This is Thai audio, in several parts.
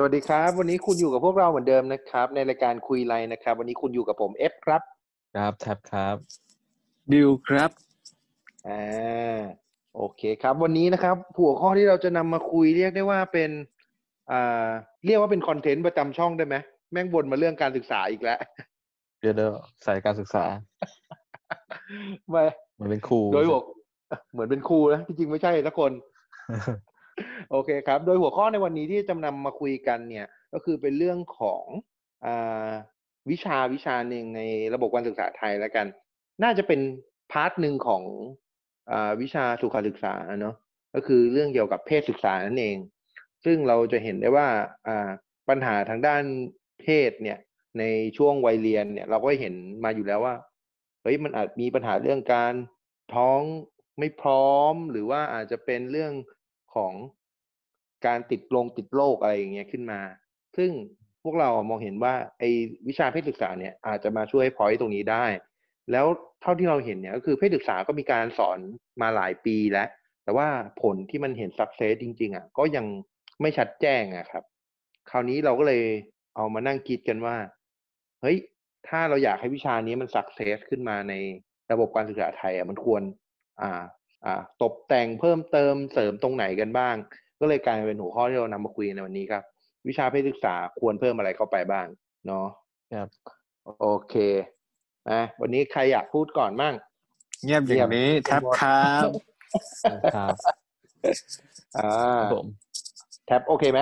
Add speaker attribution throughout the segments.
Speaker 1: สวัสดีครับ วันนี้คุณอยู่กับพวกเราเหมือนเดิมนะครับ ในรายการคุยไรนะครับ วันนี้คุณอยู่กับผมเอฟครับ
Speaker 2: ครับแท็บครับ
Speaker 3: บิวครับ
Speaker 1: อ่าโอเคครับ วันนี้นะครับ หัวข้อที่เราจะนำมาคุยเรียกได้ว่าเป็นอ่าเรียกว่าเป็นคอนเทนต์ประจำช่องได้ไหมแม่งวนมาเรื่องการศึกษาอีกแล้ว
Speaker 2: เดี๋ยวเดี๋ยวสายการศึกษา
Speaker 1: ไม่
Speaker 2: เหมือนเป็นครู
Speaker 1: โดยหัวเหมือนเป็นครูนะจริงๆไม่ใช่สักคน โอเคครับ โดยหัวข้อในวันนี้ที่จะนำมาคุยกันเนี่ย ก็คือเป็นเรื่องของเอ่อวิชาวิชาหนึ่งในระบบการศึกษาไทยแล้วกัน น่าจะเป็น part หนึ่งของเอ่อวิชาสุขศึกษาเนาะก็คือเรื่องเกี่ยวกับเพศศึกษานั่นเอง ซึ่งเราจะเห็นได้ว่าปัญหาทางด้านเพศเนี่ยในช่วงวัยเรียนเนี่ย เราก็เห็นมาอยู่แล้วว่าเฮ้ยมันอาจมีปัญหาเรื่องการท้องไม่พร้อมหรือว่าอาจจะเป็นเรื่องของ การติดลงติดโรคอะไรอย่างเงี้ยขึ้นมา ซึ่งพวกเรามองเห็นว่าไอ้วิชาเพศศึกษาเนี่ยอาจจะมาช่วยพอยต์ตรงนี้ได้ แล้วเท่าที่เราเห็นเนี่ยก็คือเพศศึกษาก็มีการสอนมาหลายปีแล้ว แต่ว่าผลที่มันเห็นสักเซสจริง ๆอะก็ยังไม่ชัดแจ้งอะครับ คราวนี้เราก็เลยเอามานั่งคิดกันว่า เฮ้ย ถ้าเราอยากให้วิชานี้มันสักเซสขึ้นมาในระบบการศึกษาไทยอะมันควร อ่า อ่า ตกแต่งเพิ่มเติมเสริมตรงไหนกันบ้าง ก็เลยกลายเป็นหัวข้อที่เรานำมาคุยในวันนี้ครับ วิชาเพศศึกษาควรเพิ่มอะไรเข้าไปบ้างเนาะ
Speaker 2: ครับ
Speaker 1: โอเคนะวันนี้ใครอยากพูดก่อนมั่ง
Speaker 3: เงียบอย่างนี้แท็บครับ
Speaker 2: ครับ
Speaker 1: อ่า
Speaker 2: ครับผม
Speaker 1: แท็บโอเคไหม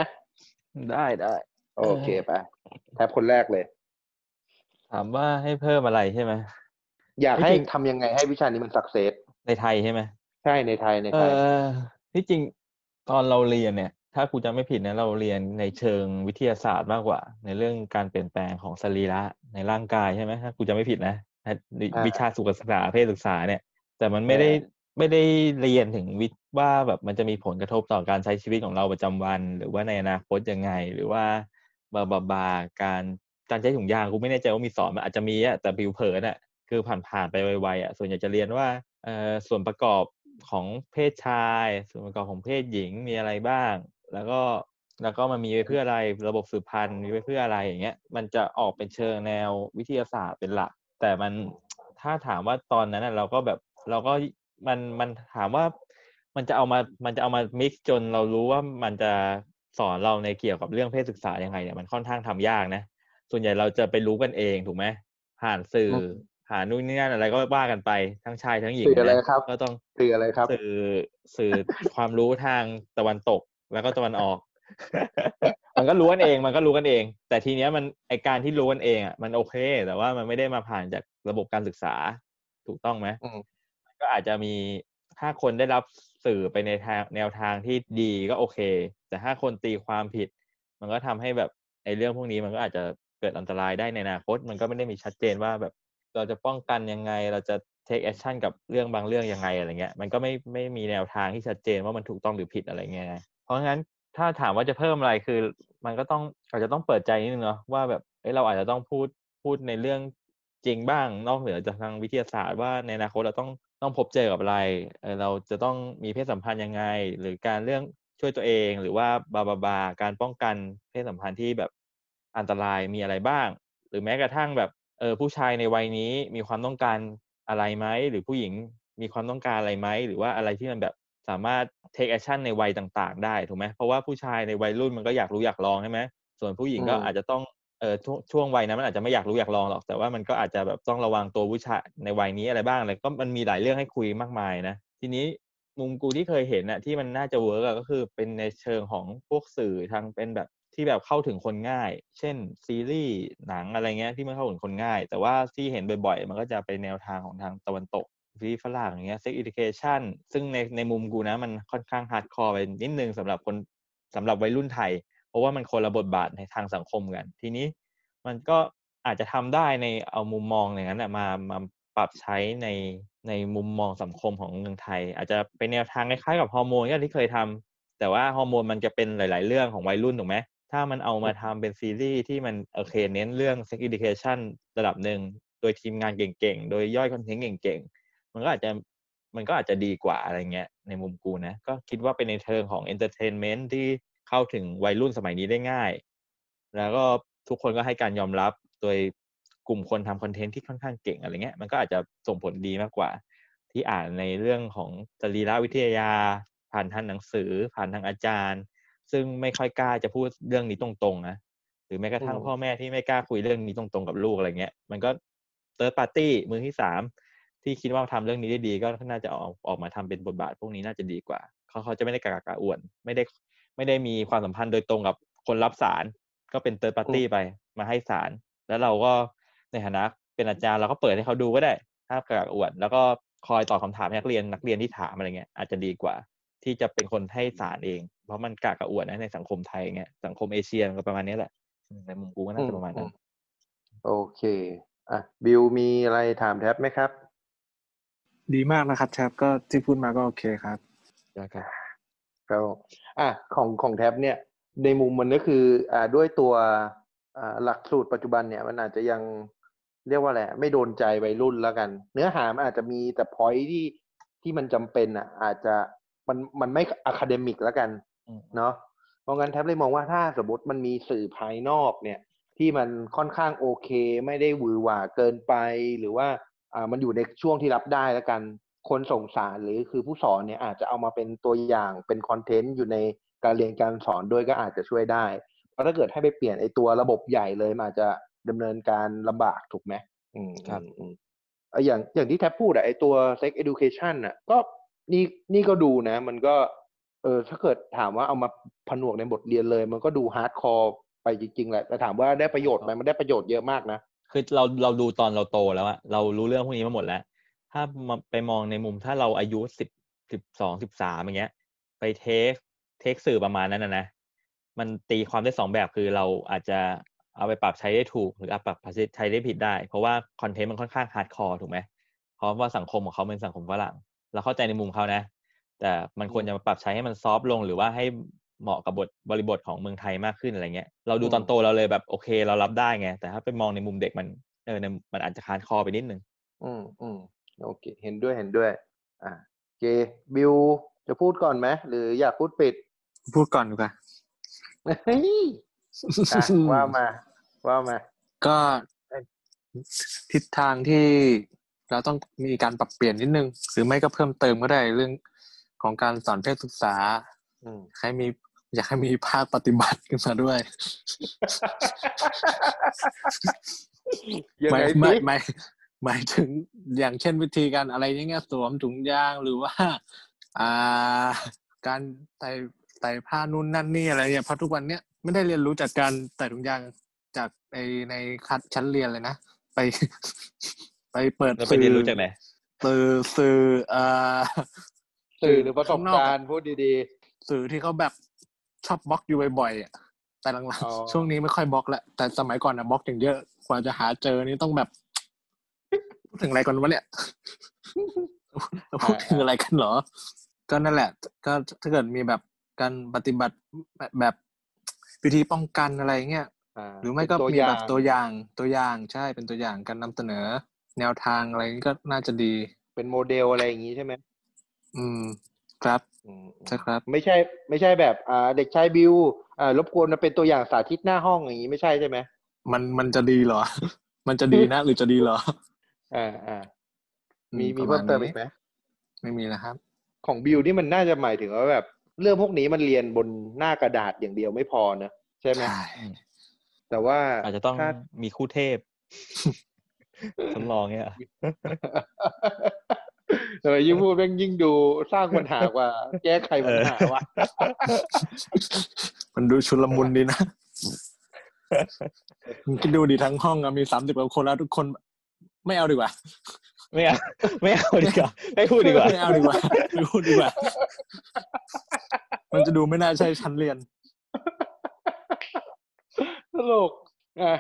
Speaker 2: ได้ได้
Speaker 1: โอเคไปแท็บคนแรกเลย
Speaker 2: ถามว่าให้เพิ่มอะไรใช่ไหม
Speaker 1: อยากให้
Speaker 2: จริง
Speaker 1: ทำยังไงให้วิชานี้มันสักเซส
Speaker 2: ในไทยใช่ไหม
Speaker 1: ใช่ในไทยใน
Speaker 2: เอ
Speaker 1: ไทย
Speaker 2: อที่จริง ตอนเราเรียนเนี่ย ถ้าครูจำไม่ผิดนะเราเรียนในเชิงวิทยาศาสตร์มากกว่า ในเรื่องการเปลี่ยนแปลงของสรีระในร่างกายใช่ไหมถ้าครูจำไม่ผิดนะในวิชาสุขศึกษาเพศศึกษาเนี่ย แต่มันไม่ได้ไม่ได้เรียนถึงวิว่าแบบมันจะมีผลกระทบต่อการใช้ชีวิตของเราประจำวัน หรือว่าในอนาคตยังไง หรือว่าบาบาบาการการใช้ถุงยางกูไม่แน่ใจว่ามีสอนมันอาจจะมีอะแต่ผิวเผินอะคือผ่านผ่านๆไปไวๆอะส่วนใหญ่จะเรียนว่าเอ่อส่วนประกอบ ของเพศชาย ส่วนประกอบของเพศหญิงมีอะไรบ้าง แล้วก็แล้วก็มันมีไว้เพื่ออะไรระบบสืบพันธุ์มีไว้เพื่ออะไรอย่างเงี้ยมันจะออกเป็นเชิงแนววิทยาศาสตร์เป็นหลัก แต่มันถ้าถามว่าตอนนั้นน่ะเราก็แบบเราก็มันมันถามว่ามันจะเอามามันจะเอามา mix จนเรารู้ว่ามันจะสอนเราในเกี่ยวกับเรื่องเพศศึกษายังไงเนี่ยมันค่อนข้างทำยากนะ ส่วนใหญ่เราจะไปรู้กันเองถูกไหมผ่านสื่อ
Speaker 1: อืม
Speaker 2: ผ่านนู่นนี่นั่นอะไรก็ว่ากันไปทั้งชายทั้งหญิง
Speaker 1: สื่ออะไร
Speaker 2: นะครับ ก็ต้อง
Speaker 1: สื่ออะไรครับ
Speaker 2: สื่อสื่อความรู้ทางตะวันตกแล้วก็ตะวันออก มันก็รู้กันเอง มันก็รู้กันเอง แต่ทีเนี้ยมันไอการที่รู้กันเองอะมันโอเค แต่ว่ามันไม่ได้มาผ่านจากระบบการศึกษา ถูกต้องไหม
Speaker 1: อืม
Speaker 2: ก็อาจจะมีถ้าคนได้รับสื่อไปในทางแนวทางที่ดีก็โอเค แต่ถ้าคนตีความผิด มันก็ทำให้แบบไอ้เรื่องพวกนี้มันก็อาจจะเกิดอันตรายได้ในอนาคต มันก็ไม่ได้มีชัดเจนว่าแบบ เราจะป้องกันยังไง เราจะ take action กับเรื่องบางเรื่องยังไงอะไรเงี้ย มันก็ไม่ไม่มีแนวทางที่ชัดเจนว่ามันถูกต้องหรือผิดอะไรเงี้ย เพราะงั้นถ้าถามว่าจะเพิ่มอะไรคือ มันก็ต้องอาจจะต้องเปิดใจนิดนึงเนาะว่าแบบเอ้เราอาจจะต้องพูดพูดในเรื่องจริงบ้าง นอกเหนือจากทางวิทยาศาสตร์ว่าในอนาคตเราต้องต้องพบเจอกับอะไรเเราจะต้องมีเพศสัมพันธ์ยังไง หรือการเรื่องช่วยตัวเองหรือว่าบาบาบาการป้องกันเพศสัมพันธ์ที่แบบอันตรายมีอะไรบ้าง หรือแม้กระทั่งแบบ เออผู้ชายในวัยนี้มีความต้องการอะไรไหมหรือผู้หญิงมีความต้องการอะไรไหมหรือว่าอะไรที่มันแบบสามารถ take action ในวัยต่างๆ ได้ถูกไหมเพราะว่าผู้ชายในวัยรุ่นมันก็อยากรู้อยากลองใช่ไหมส่วนผู้หญิงก็
Speaker 1: อืม
Speaker 2: อาจจะต้องเออช่วงช่วงวัยนั้นมันอาจจะไม่อยากรู้อยากลองหรอก แต่ว่ามันก็อาจจะแบบต้องระวังตัวผู้ชายในวัยนี้อะไรบ้างอะไรก็มันมีหลายเรื่องให้คุยมากมายนะทีนี้มุมกูที่เคยเห็นน่ะที่มันน่าจะ work ก็คือเป็นในเชิงของพวกสื่อทางเป็นแบบ ที่แบบเข้าถึงคนง่าย เช่นซีรีส์หนังอะไรเงี้ยที่มันเข้าถึงคนง่าย แต่ว่าที่เห็นบ่อยๆ มันก็จะไปแนวทางของทางตะวันตกซีรีส์ฝรั่งอย่างเงี้ย sex education ซึ่งในในมุมกูนะ มันค่อนข้าง hardcore ไปนิดนึงสำหรับคนสำหรับวัยรุ่นไทย เพราะว่ามันคนละบทบาทในทางสังคมกัน ทีนี้มันก็อาจจะทำได้ในเอามุมมองอย่างนั้นนะมามาปรับใช้ในในมุมมองสังคมของเมืองไทย อาจจะเป็นแนวทางคล้ายๆกับฮอร์โมนที่เคยทำแต่ว่าฮอร์โมนมันจะเป็นหลาย ๆ เรื่องของวัยรุ่นถูกไหม ถ้ามันเอามาทำเป็นซีรีส์ที่มันโอเคเน้นเรื่อง sex education ระดับหนึ่งโดยทีมงานเก่งๆ โดยย่อยคอนเทนต์เก่งๆ มันก็อาจจะมันก็อาจจะดีกว่าอะไรเงี้ยในมุมกูนะ ก็คิดว่าเป็นในเชิงของ entertainment ที่เข้าถึงวัยรุ่นสมัยนี้ได้ง่าย แล้วก็ทุกคนก็ให้การยอมรับโดยกลุ่มคนทำคอนเทนต์ที่ค่อนข้างเก่งอะไรเงี้ยมันก็อาจจะส่งผลดีมากกว่า ที่อ่านในเรื่องของสรีรวิทยา ผ่านทางหนังสือ ผ่านทางอาจารย์ ซึ่งไม่ค่อยกล้าจะพูดเรื่องนี้ตรงๆนะหรือแม้กระทั่ง
Speaker 1: อืม
Speaker 2: พ่อแม่ที่ไม่กล้าคุยเรื่องนี้ตรงๆกับลูกอะไรเงี้ย มันก็เติร์ดปาร์ตี้มือที่สามที่คิดว่าทำเรื่องนี้ได้ดีก็น่าจะออกออกมาทำเป็นบทบาทพวกนี้น่าจะดีกว่าเขาเขาจะไม่ได้กากากระอ่วน ไม่ได้ไม่ได้มีความสัมพันธ์โดยตรงกับคนรับสาร ก็เป็นเติร์ดปาร์ตี้ไปมาให้สาร แล้วเราก็ในฐานะเป็นอาจารย์เราก็เปิดให้เขาดูก็ได้ ถ้ากากากระอ่วน แล้วก็คอยตอบคำถามให้นักเรียนนักเรียนที่ถามอะไรเงี้ยอาจจะดีกว่า ที่จะเป็นคนให้สารเอง เพราะมันกากระอ่วนนะในสังคมไทยเงี้ยสังคมเอเชียมันก็ประมาณนี้แหละอืมในมุมกูก็น่าจะประมาณนั้น
Speaker 1: โอเคอะบิวมีอะไรถามแท็บไหมครับ
Speaker 3: ดีมากนะครับแชปก็ที่พูดมาก็โอเคครับ
Speaker 2: นะครับ
Speaker 1: ก็อะของของแท็บเนี่ย ในมุมมันก็คือ อ่าด้วยตัวอ่าหลักสูตรปัจจุบันเนี่ย มันอาจจะยังเรียกว่าอะไรไม่โดนใจวัยรุ่นแล้วกัน เนื้อหามันอาจจะมีแต่พอยที่ที่มันจำเป็นอะ อาจจะ มันมันไม่ academic แล้วกัน
Speaker 2: อืม
Speaker 1: เนาะเพราะงั้นแท็บเลยมองว่าถ้าสมมติมันมีสื่อภายนอกเนี่ย ที่มันค่อนข้างโอเค ไม่ได้หวือหวาเกินไป หรือว่าอ่ามันอยู่ในช่วงที่รับได้แล้วกัน คนส่งสารหรือคือผู้สอนเนี่ยอาจจะเอามาเป็นตัวอย่างเป็น content อยู่ในการเรียนการสอนด้วยก็อาจจะช่วยได้ เพราะถ้าเกิดให้ไปเปลี่ยนไอ้ตัวระบบใหญ่เลยมันอาจจะดำเนินการลำบากถูกไหมอืม
Speaker 2: ครับ
Speaker 1: อืมอืมเอ่ออย่างอย่างที่แท็บพูดอะไอ้ตัว sex education อะก็ นี่นี่ก็ดูนะ มันก็ เออถ้าเกิดถามว่าเอามาผนวกในบทเรียนเลย มันก็ดู hardcore ไปจริงๆแหละแต่ถามว่าได้ประโยชน์ไหมมันได้ประโยชน์เยอะมากนะ
Speaker 2: คือเราเราดูตอนเราโตแล้วอะเรารู้เรื่องพวกนี้มาหมดแล้ว ถ้ามาไปมองในมุมถ้าเราอายุสิบสิบสองสิบสามอย่างเงี้ย ไป take take สื่อประมาณนั้นนะนะมันตีความได้สองแบบคือเราอาจจะเอาไปปรับใช้ได้ถูก หรือเอาปรับใช้ได้ผิดได้ เพราะว่า content มันค่อนข้าง hardcore ถูกไหมเพราะว่าสังคมของเขาเป็นสังคมฝรั่ง เราเข้าใจในมุมเขานะ แต่มันควรจะมาปรับใช้ให้มัน soft ลงหรือว่าให้เหมาะกับบทบริบทของเมืองไทยมากขึ้นอะไรเงี้ย เราดูตอนโตเราเลยแบบโอเค เรารับได้ไง แต่ถ้าไปมองในมุมเด็กมันเออในมันอาจจะ hardcore ไปนิดนึง
Speaker 1: อืมอืมโอเค เห็นด้วยเห็นด้วย อ่าโอเคบิวจะพูดก่อนไหมหรืออยากพูดปิด
Speaker 3: พูดก่อนดีกว่า
Speaker 1: เฮ้ยอะว่ามา ว่ามา
Speaker 3: ก็ทิศทางที่ เราต้องมีการปรับเปลี่ยนนิดนึง หรือไม่ก็เพิ่มเติมก็ได้เรื่องของการสอนเพศศึกษา
Speaker 1: อืม
Speaker 3: ให้มีอยากให้มีภาคปฏิบัติขึ้นมาด้วย
Speaker 1: ยัง
Speaker 3: หมา
Speaker 1: ไง
Speaker 3: ยหมาย
Speaker 1: สิ
Speaker 3: หมายหมายถึงอย่างเช่นวิธีการอะไรอย่างเงี้ยสวมถุงยางหรือว่า อ่า การใส่ใส่ผ้านู่นนั่นนี่อะไรเนี่ยเพราะทุกวันเนี้ยไม่ได้เรียนรู้จากการใส่ถุงยางจากในในคัดชั้นเรียนเลยนะไป ไปเปิด
Speaker 2: แล้วไปเรียนรู้จากไหน
Speaker 3: สื่อสื่อเอ่อ
Speaker 1: สื่อหรือประสบ
Speaker 3: ข้งนอก
Speaker 1: การณ์พูดดี
Speaker 3: สื่อที่เขาแบบชอบบล็อกอยู่บ่อยๆอะแต่หลัง
Speaker 1: อ๋อ
Speaker 3: ๆช่วงนี้ไม่ค่อยบล็อกแล้วแต่สมัยก่อนนะบล็อกอย่างเยอะกว่าจะหาเจอนี่ต้องแบบพูดถึงอะไรกันวะเนี่ยเราพูดถึงอะไรกันเหรอ ก็นั่นแหละ ก็ถ้าเกิดมีแบบการปฏิบัติแบบแบบวิธีป้องกันอะไรเงี้ย
Speaker 1: ๆา
Speaker 3: หรือไม่ก็
Speaker 1: เป็น
Speaker 3: มีแบบ
Speaker 1: ย่าง
Speaker 3: ตัวอย่างตัวอย่างใช่เป็นตัวอย่างการนำเสนอ แนวทางอะไรนี่ก็น่าจะดี
Speaker 1: เป็นโมเดลอะไรอย่างนี้ใช่ไหม
Speaker 3: อืม ครับ
Speaker 1: อืม
Speaker 3: ใช่ครับ
Speaker 1: ไม่ใช่ ไม่ใช่แบบอ่าเด็กชายบิวอ่ารบกวนมาเป็นตัวอย่างสาธิตหน้าห้องอย่างนี้ไม่ใช่ใช่ไหม
Speaker 3: มันมันจะดีเหรอ มันจะดีนะ หรือจะดีเหรอ
Speaker 1: อ่าอ่า
Speaker 3: อื
Speaker 1: มีมี
Speaker 3: ประ
Speaker 1: เพิ่มเติม
Speaker 3: นี้
Speaker 1: อีกไหม
Speaker 3: ไม่มีแล้วครับ
Speaker 1: ของบิวนี่มันน่าจะหมายถึงว่าแบบ เรื่องพวกนี้มันเรียนบนหน้ากระดาษอย่างเดียวไม่พอนะใช่ไหม
Speaker 3: ใช่
Speaker 1: แต่ว่า
Speaker 2: อาจจะต้อง
Speaker 1: ถ้า
Speaker 2: มีคู่เทพ ทดลองเนี่ย
Speaker 1: ทำไมยิ่งพูดแม่งยิ่งดูสร้างปัญหากว่า แก้ไขปัญหาวะ
Speaker 3: มันดูชุลมุนดีนะมึงคิดดูดิทั้งห้องอะมีสามสิบกว่าคนแล้วทุกคน ไม่เอาดีกว่า
Speaker 2: ไม่เอาไม่เอาดีกว่าไม่พูดดีกว่า
Speaker 3: ไม่เอาดีกว่าไม่พูดดีกว่า มันจะดูไม่น่าใช่ชั้นเรียน
Speaker 1: ตลกอะ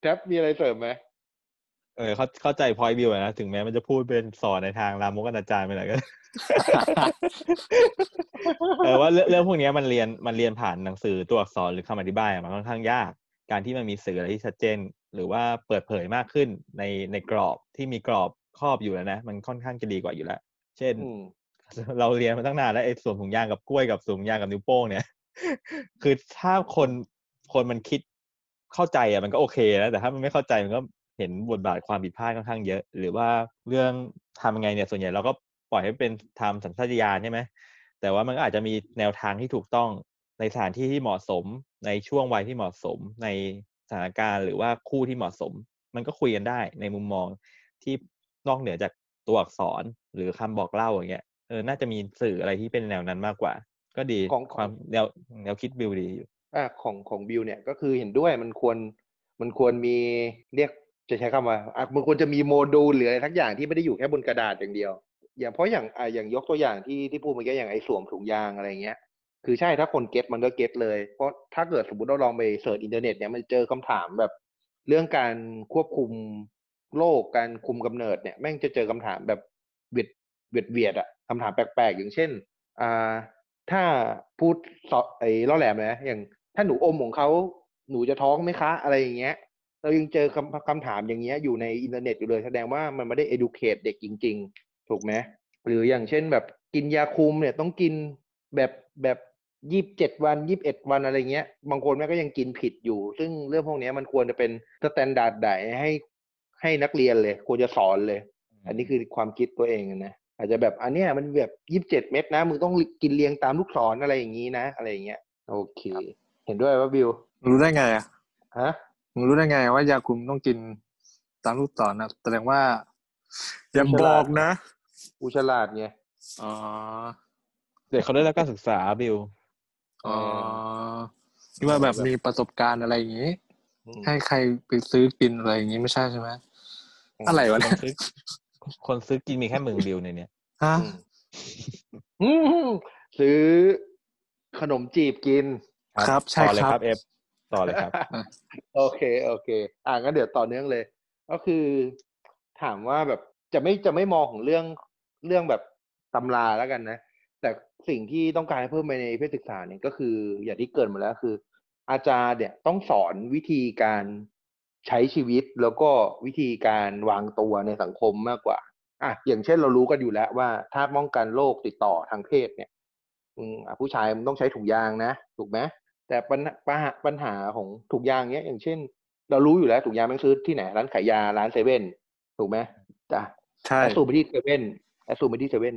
Speaker 1: แท็บมีอะไรเสริมไหม
Speaker 2: เออเข้าเข้าใจพอยบิวนะถึงแม้มันจะพูดเป็นสอนในทางรามกอนาจารย์ไปหน่อยก็เออว่าเรื่องเรื่องพวกเนี้ยมันเรียนมันเรียนผ่านหนังสือตัวอักษรหรือคำอธิบายอะมันค่อนข้างยาก การที่มันมีสื่ออะไรที่ชัดเจน หรือว่าเปิดเผยมากขึ้นในในกรอบที่มีกรอบครอบอยู่แล้วนะ มันค่อนข้างจะดีกว่าอยู่แล้ว เช่น
Speaker 1: อืม
Speaker 2: เราเรียนมาตั้งนานแล้วไอ้สวมถุงยางกับกล้วยกับสวมถุงยางกับนิ้วโป้งเนี่ย คือถ้าคนคนมันคิดเข้าใจอะมันก็โอเคนะแต่ถ้ามันไม่เข้าใจมันก็ เห็นบทบาทความผิดพลาดค่อนข้างเยอะ หรือว่าเรื่องทำยังไงเนี่ยส่วนใหญ่เราก็ปล่อยให้เป็นทำสัญชาตญาณใช่ไหมแต่ว่ามันก็อาจจะมีแนวทางที่ถูกต้องในสถานที่ที่เหมาะสม ในช่วงวัยที่เหมาะสม ในสถานการณ์หรือว่าคู่ที่เหมาะสม มันก็คุยกันได้ในมุมมองที่นอกเหนือจากตัวอักษรหรือคำบอกเล่าอย่างเงี้ยเออน่าจะมีสื่ออะไรที่เป็นแนวนั้นมากกว่า ก็ดี
Speaker 1: ของ
Speaker 2: ความแนวแนวคิดบิวดีอยู่
Speaker 1: อะของของบิลเนี่ยก็คือเห็นด้วยมันควรมันควรมีเรียก จะใช้คำว่าอะมันควรจะมีโมดูลหรืออะไรสักอย่างที่ไม่ได้อยู่แค่บนกระดาษอย่างเดียว อย่างเพราะอย่างอะอย่างยกตัวอย่างที่ที่พูดเมื่อกี้อย่างไอ้สวมถุงยางอะไรเงี้ย คือใช่ถ้าคน get มันก็ get เลย เพราะถ้าเกิดสมมติเราลองไป search อินเทอร์เน็ตเนี่ยมันเจอคำถามแบบ เรื่องการควบคุมโรคการคุมกำเนิดเนี่ยแม่งจะเจอคำถามแบบเวียดเวียดเวียดอะคำถามแปลกๆ อย่างเช่น อ่า ถ้าพูดสอไอ้ล่อแหลมนะอย่างถ้าหนูอมของเขาหนูจะท้องไหมคะ อะไรอย่างเงี้ย เรายังเจอคำคำถามอย่างเงี้ยอยู่ในอินเทอร์เน็ตอยู่เลยแสดงว่ามันไม่ได้ educate เด็กจริง ๆ ถูกไหมหรืออย่างเช่นแบบกินยาคุมเนี่ยต้องกินแบบแบบยี่สิบเจ็ดวันยี่สิบเอ็ดวันอะไรเงี้ย บางคนแม่ก็ยังกินผิดอยู่ ซึ่งเรื่องพวกเนี้ยมันควรจะเป็น standard ใดให้ให้นักเรียนเลย ควรจะสอนเลย อันนี้คือความคิดตัวเองนะอาจจะแบบอันเนี้ยมันแบบยี่สิบเจ็ดเม็ดนะมึงต้องกินเรียงตามลูกศรอะไรอย่างนี้นะ อะไรอย่างเงี้ย โอเค เห็นด้วยว่าบิว
Speaker 3: รู้ได้ไงอะ
Speaker 1: ฮะ
Speaker 3: มึงรู้ได้ไงว่ายาคุมต้องกินตามลูกศรนะแสดงว่า อย่าบอกนะ
Speaker 1: กูฉลาดไง
Speaker 3: อ๋อ
Speaker 2: เด็กเขาได้รับการศึกษาบิว
Speaker 3: อ๋อที่ว่าแบบมีประสบการณ์อะไรอย่างงี้
Speaker 1: อืม
Speaker 3: ให้ใครไปซื้อกินอะไรอย่างงี้ไม่ใช่ใช่ไหมอะไรวะ
Speaker 2: ค
Speaker 3: เนี่
Speaker 2: น
Speaker 3: ย
Speaker 2: ซื้อคนซื้อกินมีแค่มึงบิวในเนี้ย
Speaker 3: ฮะ
Speaker 1: อืมอืมซื้อขนมจีบกิน
Speaker 3: ครับ ใช่
Speaker 2: ต่อเลย
Speaker 3: ค
Speaker 2: ค
Speaker 3: รั
Speaker 2: รับบเอฟ ต่อเลยครับ
Speaker 1: โอเคโอเค อะงั้นเดี๋ยวต่อเนื่องเลย ก็คือ ถามว่าแบบจะไม่จะไม่มองของเรื่องเรื่องแบบตำราแล้วกันนะ แต่สิ่งที่ต้องการให้เพิ่มไปในเพศศึกษาเนี่ยก็คืออย่างที่เกินมาแล้วคือ อาจารย์เนี่ยต้องสอนวิธีการใช้ชีวิตแล้วก็วิธีการวางตัวในสังคมมากกว่าอะอย่างเช่นเรารู้กันอยู่แล้วว่า ถ้าป้องกันโรคติดต่อทางเพศเนี่ยผู้ชายมันต้องใช้ถุงยางนะถูกไหม แต่ปัญหาปัญหาปัญหาของถุงยางเนี้ย อย่างเช่น เรารู้อยู่แล้วถุงยางมันซื้อที่ไหนร้านขายยาร้านเซเว่นถูกไหมจ้ะ
Speaker 3: ใช่
Speaker 1: assume ไปที่เซเว่น assume ไปที่เซเว่น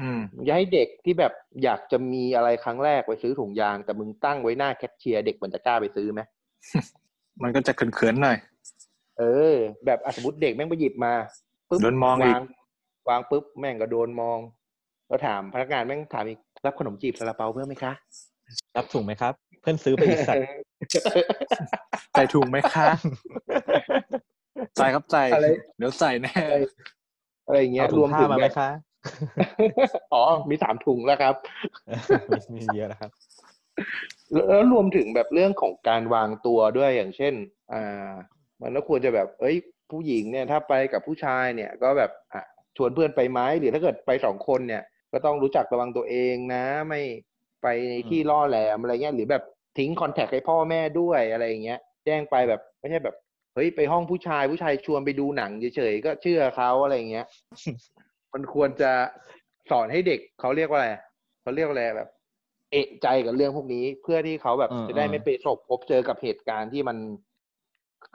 Speaker 3: อืม
Speaker 1: อย่าให้เด็กที่แบบอยากจะมีอะไรครั้งแรกไปซื้อถุงยาง แต่มึงตั้งไว้หน้าแคชเชียร์เด็กมันจะกล้าไปซื้อไหม
Speaker 3: มันก็จะเขินๆหน่อย
Speaker 1: เออ แบบอะสมมติเด็กแม่งไปหยิบมาปุ๊บ
Speaker 3: โดนมองอีก
Speaker 1: วางวางปุ๊บแม่งก็โดนมองเราถามพนักงานแม่งถามอีกรับขนมจีบซาลาเปาเพิ่มไหมคะ
Speaker 2: รับถุงไหมครับ เพื่อนซื้อไปอีกสัตว์
Speaker 3: ใส่ถุงไหมคะใส่ครับใส่
Speaker 1: อะไร
Speaker 3: เดี๋ยวใส่แน่
Speaker 1: อะไรอะไรอย่างเงี้ย
Speaker 2: เอาถุ
Speaker 1: รงวม
Speaker 2: ผ้า
Speaker 1: ถึง
Speaker 2: มาไหม
Speaker 1: แบบ
Speaker 2: คะ
Speaker 1: อ๋อ มีสามถุงแล้วครับ
Speaker 2: มีมีเยอะนะครับ
Speaker 1: แล้วแล้วรวมถึงแบบเรื่องของการวางตัวด้วยอย่างเช่น อ่า มันก็ควรจะแบบ เอ้ย ผู้หญิงเนี่ย ถ้าไปกับผู้ชายเนี่ย ก็แบบอะชวนเพื่อนไปไหมหรือถ้าเกิดไปสองคนเนี่ย ก็ต้องรู้จักระวังตัวเองนะ ไม่ ไปในที่ล่อแหลมอะไรเงี้ยหรือแบบทิ้งคอนแทคให้พ่อแม่ด้วยอะไรอย่างเงี้ยแจ้งไปแบบไม่ใช่แบบเฮ้ยไปห้องผู้ชายผู้ชายชวนไปดูหนังเฉยๆก็เชื่อเขาอะไรอย่างเงี้ย มันควรจะสอนให้เด็กเขาเรียกว่าอะไรเขาเรียกว่าอะไรแบบ เอะใจกับเรื่องพวกนี้ เพื่อที่เขาแบบ
Speaker 2: อืม
Speaker 1: จะได้
Speaker 2: อืม
Speaker 1: ไม่ไปประสบพบเจอกับเหตุการณ์ที่มัน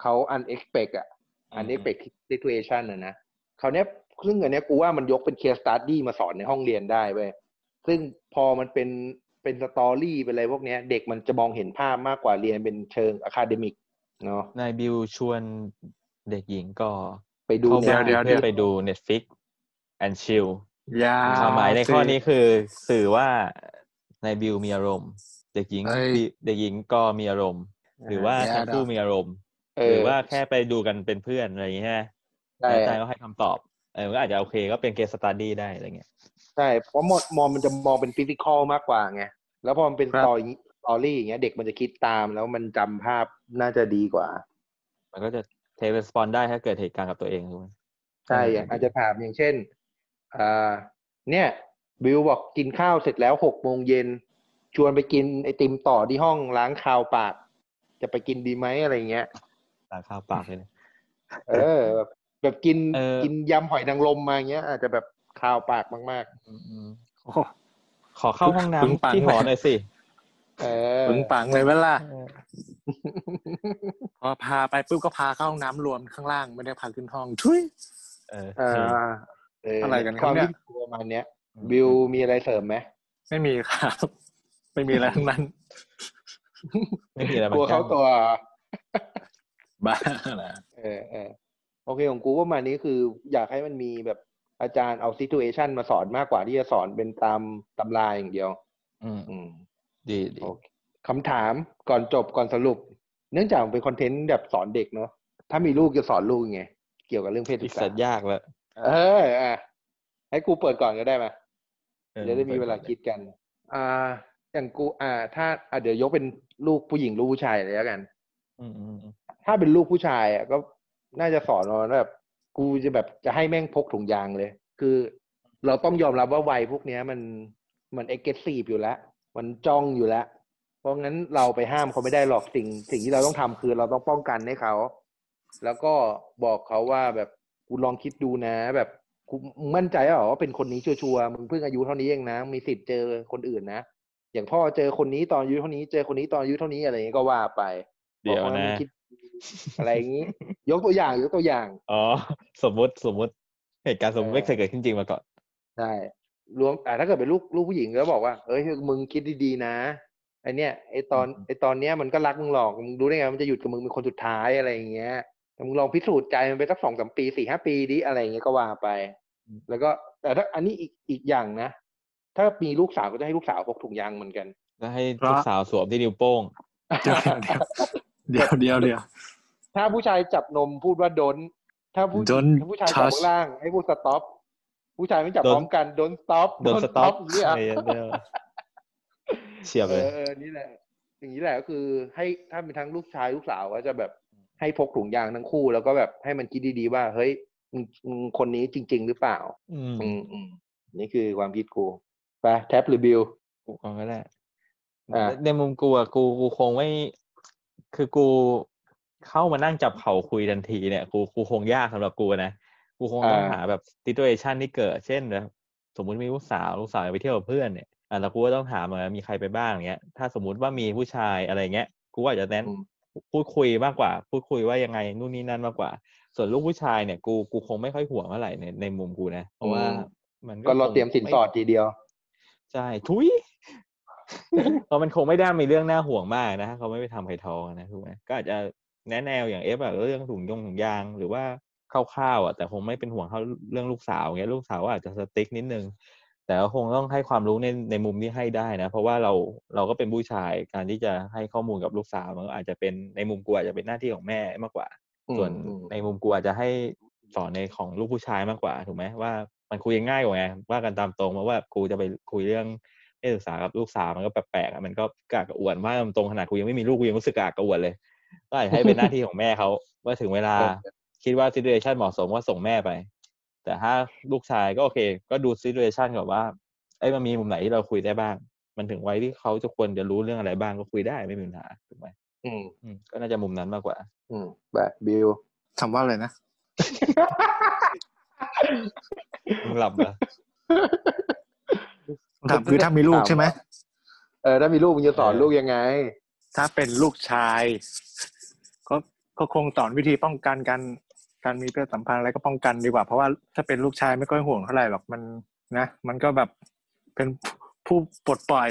Speaker 1: เขา unexpect อะ unexpect situation อะนะคราวเนี้ยซึ่งอันเนี้ยกูว่ามันยกเป็น case study มาสอนในห้องเรียนได้เว้ยซึ่งพอมันเป็น เป็น story เป็นอะไรพวกเนี้ย เด็กมันจะมองเห็นภาพมากกว่าเรียนเป็นเชิง academicเนาะ
Speaker 2: นายบิวชวนเด็กหญิงก็
Speaker 1: ไปดู
Speaker 2: เข้า
Speaker 3: เดี๋
Speaker 2: บ้า
Speaker 3: ยว
Speaker 2: น
Speaker 3: เดี๋ยว
Speaker 2: เพื่อไปดู Netflix and chill
Speaker 3: ยา
Speaker 2: ความหมายในข้อนี้คือสื่อว่านายบิวมีอารมณ์ เด็กหญิง
Speaker 3: เฮ้ย
Speaker 2: บิเด็กหญิงก็มีอารมณ์ หรือว่า
Speaker 3: อย่า
Speaker 2: ทั้งคู่
Speaker 3: ด่ามี
Speaker 2: มีอารมณ์
Speaker 1: เอ
Speaker 2: ห
Speaker 1: อ
Speaker 2: รือว่าแค่ไปดูกันเป็นเพื่อนอะไรอย่างเงี้ยใช่ไหม
Speaker 1: ใช่
Speaker 2: แล้วอาจารย์ก็ให้คำตอบ เออมันก็อาจจะโอเคก็เป็น case study ได้อะไรเงี้ย
Speaker 1: ใช่เพราะมองมองมันจะมองเป็นฟิสิกอลมากกว่าไงแล้วพอมันเป็น
Speaker 3: ครั
Speaker 1: ส
Speaker 3: บ
Speaker 1: ตอรี่สตอรี่อย่างเงี้ย เด็กมันจะคิดตามแล้วมันจำภาพน่าจะดีกว่า
Speaker 2: มันก็จะ take response ได้ถ้าเกิดเหตุการณ์กับตัวเองถูกไหม
Speaker 1: ใช่อย่างอาจจะถามอย่างเช่นอ่าเนี่ยบิวบอกกินข้าวเสร็จแล้วหกโมงเย็นชวนไปกินไอติมต่อที่ห้องล้างคาวปาก จะไปกินดีไหมอะไรเงี้ย
Speaker 2: ตาข้าวปากเลยนะ
Speaker 1: เออ แบบแบบกิน
Speaker 2: เออ
Speaker 1: กินยำหอยนางรมมาเงี้ย อาจจะแบบคาวปากมาก
Speaker 2: อืมอืม
Speaker 3: โอ้โห
Speaker 2: ขอเข้าห้อง
Speaker 3: ปึ้งปัง
Speaker 2: น้ำที่หอ
Speaker 3: เลย
Speaker 2: หน่อยสิ
Speaker 1: เออ
Speaker 3: ปึงปังเลยเวล่ะ
Speaker 2: เออ
Speaker 3: พอพาไปปุ๊บก็พาเข้าห้องน้ำรวมข้างล่างไม่ได้พาขึ้นห้องทุย
Speaker 2: เออ
Speaker 1: อ่าเอะ
Speaker 3: ไรกันครับ
Speaker 1: ความ
Speaker 3: เนี่ย
Speaker 1: คิดประมาณเนี้ยบิวมีอะไรเสริมไหม
Speaker 3: ไม่มีครับ ไม่มีอะไรทั้งนั้น
Speaker 2: ไม่มีอะไร
Speaker 1: กลัวเขาตัว
Speaker 3: บ้านะ
Speaker 1: เออเออ โอเคของกูประมาณนี้คืออยากให้มันมีแบบอาจารย์เอาซิ t u เอชันมาสอนมากกว่าที่จะสอนเป็นตามตำราอย่างเดียว
Speaker 2: อืม
Speaker 1: อืม
Speaker 2: ดีดี
Speaker 1: โอเคคำถามก่อนจบก่อนสรุป เนื่องจากมันเป็นคอนเทนต์แบบสอนเด็กเนาะถ้ามีลูกจะสอนลูกยังไง เกี่ยวกับเรื่องเพศศึ
Speaker 2: อี
Speaker 1: ก
Speaker 2: ก
Speaker 1: ษา
Speaker 2: สัตว์ยากแล้ว
Speaker 1: เอออะให้กูเปิดก่อนก็ได้ไหม
Speaker 2: ออ
Speaker 1: จะได้มีเวลาคิดกัน อ่า อย่างกู อ่า ถ้าอ่าเดี๋ยวยกเป็นลูกผู้หญิงลูกผู้ชายเลยแล้วกัน
Speaker 2: อืมอืมอืม
Speaker 1: ถ้าเป็นลูกผู้ชายอะก็ น่าจะสอนว่าแบบกูจะแบบจะให้แม่งพกถุงยางเลย คือเราต้องยอมรับว่าวัยพวกเนี้ยมันมันเอ็กเซซีฟอยู่แล้ว มันจ้องอยู่แล้ว เพราะงั้นเราไปห้ามเขาไม่ได้หรอกสิ่ง สิ่งที่เราต้องทำคือเราต้องป้องกันให้เขา แล้วก็บอกเขาว่าแบบกูลองคิดดูนะ แบบกูมึงมั่นใจเหรอว่าเป็นคนนี้ชัวร์ๆมึงเพิ่งอายุเท่านี้เองนะมีสิทธิ์เจอคนอื่นนะอย่างพ่อเจอคนนี้ตอนอายุเท่านี้เจอคนนี้ตอนอายุเท่านี้อะไรอย่างเงี้ยก็ว่าไป
Speaker 2: เดี๋ยว
Speaker 1: บอกา
Speaker 2: นะ
Speaker 1: มึงคิด อะไรอย่างนี้ ยกตัวอย่างยกตัวอย่าง
Speaker 2: อ๋อ สมมุติสมมุติเหตุการณ์สมมติ
Speaker 1: เออ
Speaker 2: ไม่เคยเกิดขึ้นจริงมาก่อน
Speaker 1: ใช่รวมแต่ถ้าเกิดเป็นลูกลูกผู้หญิงก็บอกว่าเอ้ยมึงคิดดีๆนะไอเนี้ยไอตอน
Speaker 2: อืม
Speaker 1: ไอตอนเนี้ยมันก็รักมึงหรอกมึงรู้ได้ไงมันจะหยุดกับมึงเป็นคนสุดท้ายอะไรอย่างเงี้ยแต่มึงลองพิสูจน์ใจมันไปสักสองสามปีสี่ห้าปีดิอะไรอย่างเงี้ยก็ว่าไป แล้วก็แต่ถ้าอันนี้อีกอีกอย่างนะ ถ้ามีลูกสาวก็จะให้ลูกสาวพกถุงยางเหมือนกัน
Speaker 2: แล้วให้ลูกสาวสวมที่นิ้วโป้ง
Speaker 3: เดี๋ยวเดี๋ยวเดี๋ยวเดี๋ยว
Speaker 1: ถ้าผู้ชายจับนมพูดว่าโดน ถ้าผู้
Speaker 3: Don't
Speaker 1: ถ้าผู้ชายจับ
Speaker 3: touch
Speaker 1: ข้างล่างให้พูดสต็อปผู้ชายไม่จับ
Speaker 2: Don't
Speaker 1: พร้อมกันโดนสต็อป
Speaker 2: โดนสต็อป
Speaker 1: อย่างเงี้ย
Speaker 2: อะไรอย่างเงี้ยเฉียบ
Speaker 1: เอ
Speaker 2: เลย
Speaker 1: อเออนี่แหละ อย่างนี้แหละก็คือ ให้ถ้าเป็นทั้งลูกชายลูกสาวก็จะแบบให้พกถุงยางทั้งคู่ แล้วก็แบบให้มันคิดดีๆว่า เฮ้ยมึงมึงคนนี้จริง ๆ หรือเปล่า
Speaker 2: อืม
Speaker 1: อืมอืมนี่คือความคิดกูไปแท็บหรือบิว
Speaker 2: กูก่อนก็ได้
Speaker 1: อ่า
Speaker 2: ในมุมกูอะกูกูคงไม่ คือกูเข้ามานั่งจับเข่าคุยทันทีเนี่ยกูกูคงยากสำหรับกูนะ กูคงต้องหาแบบ situation ที่เกิด เช่นแบบสมมุติมีลูกสาวลูกสาวไปเที่ยวกับเพื่อนเนี่ยอะแล้วกูก็ต้องถามว่ามีใครไปบ้างเงี้ย ถ้าสมมุติว่ามีผู้ชายอะไรเงี้ยกูก็อาจจะแนะน
Speaker 1: อืม
Speaker 2: พูดคุยมากกว่า พูดคุยว่ายังไงนู่นนี่นั่นมากกว่า ส่วนลูกผู้ชายเนี่ย กูกูคงไม่ค่อยห่วงเท่าไหร่ในในมุมกูนะ เพราะว่า
Speaker 1: อืม
Speaker 2: มัน
Speaker 1: ก็เรา
Speaker 2: คง
Speaker 1: เตรียมสิน
Speaker 2: ไส
Speaker 1: อดทีเดียว
Speaker 2: ใช่ทุย เพราะมันคงไม่ได้มีเรื่องน่าห่วงมากนะเขาไม่ไปทำไข่ทองนะถูกไหมก็อาจจะแนะแนวอย่างเอฟอะเรื่องถุงยงถุงยางหรือว่าคร่าวๆอะแต่คงไม่เป็นห่วงเขาเรื่องลูกสาวเงี้ยลูกสาวอาจจะสติ๊กนิดนึง แต่ก็คงต้องให้ความรู้ในในมุมที่ให้ได้นะ เพราะว่าเราเราก็เป็นผู้ชายการที่จะให้ข้อมูลกับลูกสาวมันก็อาจจะเป็นในมุมกูอาจจะเป็นหน้าที่ของแม่มากกว่า ส่วนในมุมกูอาจจะให้สอนในของลูกผู้ชายมากกว่าถูกไหมว่ามันคุยง่ายกว่าไงว่ากันตามตรงเพราว่ากูจะไปคุยเรื่อง เพศศึกษากับลูกสาวมันก็แปลกๆอะมันก็กากระอ่วนว่าตรงขนาดกูยังไม่มีลูกกูยังรู้สึกกากระอ่วนเลย ก็อาจจะให้เป็นหน้าที่ของแม่เขาว่าถึงเวลาคิดว่าซิ t u เ t ชันเหมาะสมก็ส่งแม่ไป แต่ถ้าลูกชายก็โอเค ก็ดูซิ t u เ t ชันก่อนว่าไอ้ยมันมีมุมไหนที่เราคุยได้บ้าง มันถึงไว้ที่เขาจะควรจะรู้เรื่องอะไรบ้างก็คุยได้ไม่มีปัญหาถูกไหม
Speaker 1: อืม
Speaker 2: อืมก็น่าจะมุมนั้นมากกว่า
Speaker 1: อืมแบบบิว
Speaker 3: คำว่าอะไรนะ
Speaker 2: มึงหลับเหรอ
Speaker 3: ถามคือถ้ามีลูกใช่ไหม
Speaker 1: เออถ้ามีลูกมึงจะสอน
Speaker 2: เออ
Speaker 1: ลูกยังไง
Speaker 3: ถ้าเป็นลูกชาย ก็ก็คงสอนวิธีป้องกันการการมีเพศสัมพันธ์อะไรก็ป้องกันดีกว่า เพราะว่าถ้าเป็นลูกชายไม่ค่อยห่วงเท่าไหร่หรอกมันนะ มันก็แบบเป็นผู้ปลดปล่อย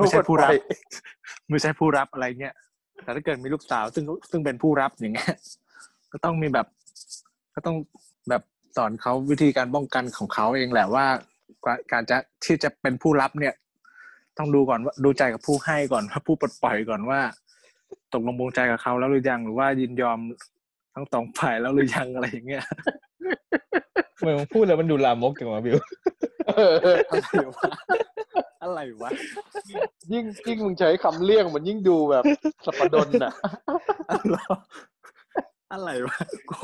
Speaker 3: ไม่ใช่ผู้รับไม่ใช่ผู้รับอะไรเงี้ยแต่ถ้าเกิดมีลูกสาวซึ่งซึ่งเป็นผู้รับอย่างเงี้ยก็ต้องมีแบบ ก็ต้องแบบสอนเขาวิธีการป้องกันของเขาเองแหละว่า การการจะที่จะเป็นผู้รับเนี่ย ต้องดูก่อนว่าดูใจกับผู้ให้ก่อนว่าผู้ปลดปล่อยก่อนว่า ตกลงปรงใจกับเขาแล้วหรือยังหรือว่ายินยอมทั้งสองฝ่ายแล้วหรือยังอะไรอย่างเงี้ย
Speaker 2: ทำไมมึงพูดแล้วมันดูลามกจังวะบิว
Speaker 1: เออ
Speaker 3: อะไรวะอะไรวะ
Speaker 1: ยิ่งยิ่งมึงใช้คำเลี่ยงมันยิ่งดูแบบสัปดนน่ะ
Speaker 3: อะไรวะกู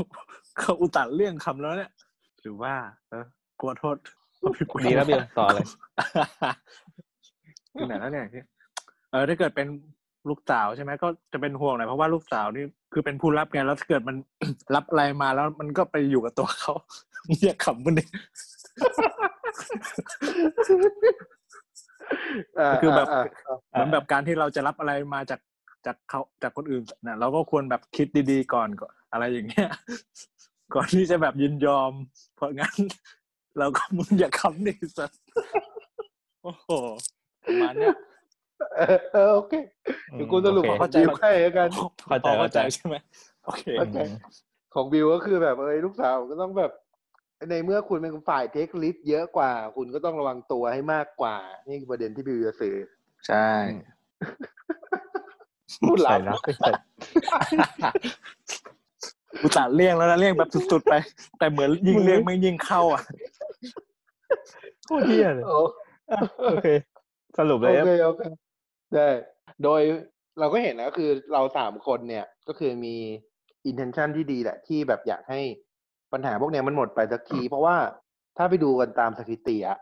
Speaker 3: เขาอุตัดเรื่องคำแล้วเนี่ย หรือว่า เออกลัวโทษ
Speaker 2: ดีแล้วบิวต่อเลย
Speaker 3: ที่ไหนแล้วเนี่ยเออถ้าเกิดเป็นลูกสาวใช่ไหมก็จะเป็นห่วงหน่อยเพราะว่าลูกสาวนี่คือเป็นผู้รับไงแล้วถ้าเกิดมันรับอะไรมาแล้วมันก็ไปอยู่กับตัวเขาเรียกขำมันดิคือแบบ
Speaker 1: อ่า
Speaker 3: คือแบบ
Speaker 1: อ่า
Speaker 3: เหมือนแบบการที่เราจะรับอะไรมาจากจากเขาจากคนอื่นนะเราก็ควรแบบคิดดีๆก่อนก่อนอะไรอย่างเงี้ย ก่อนที่จะแบบยินยอม เพราะงั้น เราก็มึงอย่าคำดิสัสโอ้โหประมาณเนี้ย
Speaker 1: เออเออโอเคเดี๋ยวกูสรุป
Speaker 2: โอ
Speaker 1: ของ
Speaker 2: เค
Speaker 1: บิวให้แล้วกัน
Speaker 2: เข้าใจ
Speaker 3: พอเข้าใจ
Speaker 2: เข้าใจ
Speaker 3: ใช่ไหมโอเค
Speaker 1: เข้าใจของบิวก็คือแบบเอ้ยลูกสาวก็ต้องแบบในเมื่อคุณเป็นฝ่ายเทคลิสเยอะกว่า คุณก็ต้องระวังตัวให้มากกว่า นี่คือประเด็นที่บิวจะสื่อ
Speaker 3: ใช่
Speaker 1: พูดหลั
Speaker 2: ใส่
Speaker 1: บ
Speaker 2: รักใส่
Speaker 3: กูตัดเลี่ยงแล้วนะเลี่ยงแบบสุดๆไป แต่เหมือนยิ่งเลี่ยงไม่ยิ่งเข้าอะ
Speaker 2: โคตรเที่ยเลย
Speaker 1: โอ้
Speaker 2: อะโอเค สรุป
Speaker 1: โอ
Speaker 2: เลย
Speaker 1: เคโอเคได้โดยเราก็เห็นนะก็คือเราสามคนเนี่ย ก็คือมี intention ที่ดีแหละ ที่แบบอยากให้ปัญหาพวกเนี้ยมันหมดไปสักที เพราะว่าถ้าไปดูกันตามสถิติอะ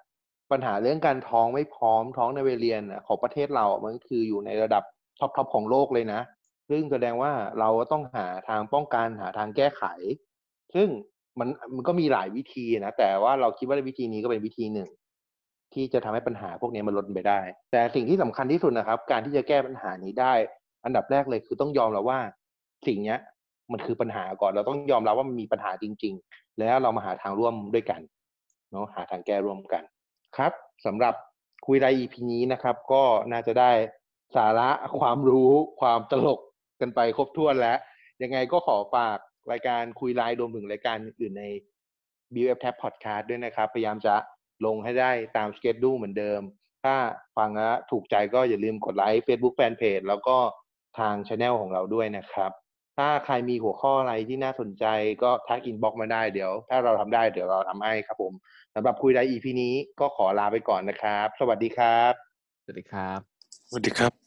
Speaker 1: ปัญหาเรื่องการท้องไม่พร้อมท้องในวัยเรียนอะของประเทศเราอะมันคืออยู่ในระดับท็อปทอปของโลกเลยนะ ซึ่งแสดงว่าเราก็ต้องหาทางป้องกันหาทางแก้ไข ซึ่ง มันมันก็มีหลายวิธีนะแต่ว่าเราคิดว่าวิธีนี้ก็เป็นวิธีหนึ่ง ที่จะทำให้ปัญหาพวกนี้มันลดไปได้ แต่สิ่งที่สำคัญที่สุดนะครับ การที่จะแก้ปัญหานี้ได้ อันดับแรกเลยคือต้องยอมรับว่า สิ่งเนี้ยมันคือปัญหาก่อนเราต้องยอมรับว่ามันมีปัญหาจริง ๆ แล้วเรามาหาทางร่วมด้วยกันเนาะหาทางแก้ร่วมกันครับสำหรับคุยราย EP นี้นะครับ ก็น่าจะได้สาระความรู้ความตลกกันไปครบถ้วนแล้ว ยังไงก็ขอฝาก รายการคุยไลน์รวมถึงรายการอื่นใน BF Tab Podcast ด้วยนะครับ พยายามจะลงให้ได้ตาม schedule เหมือนเดิม ถ้าฟังแล้วถูกใจก็อย่าลืมกดไลค์ Facebook Fanpage แล้วก็ทางช anel ของเราด้วยนะครับ ถ้าใครมีหัวข้ออะไรที่น่าสนใจก็ทัก inbox มาได้เดี๋ยว ถ้าเราทำได้เดี๋ยวเราทำให้ครับผมสำหรับคุยไลน์ EP นี้ก็ขอลาไปก่อนนะครับ สวัสดีครับ
Speaker 2: สวัสดีครับ
Speaker 3: สวัสดีครับ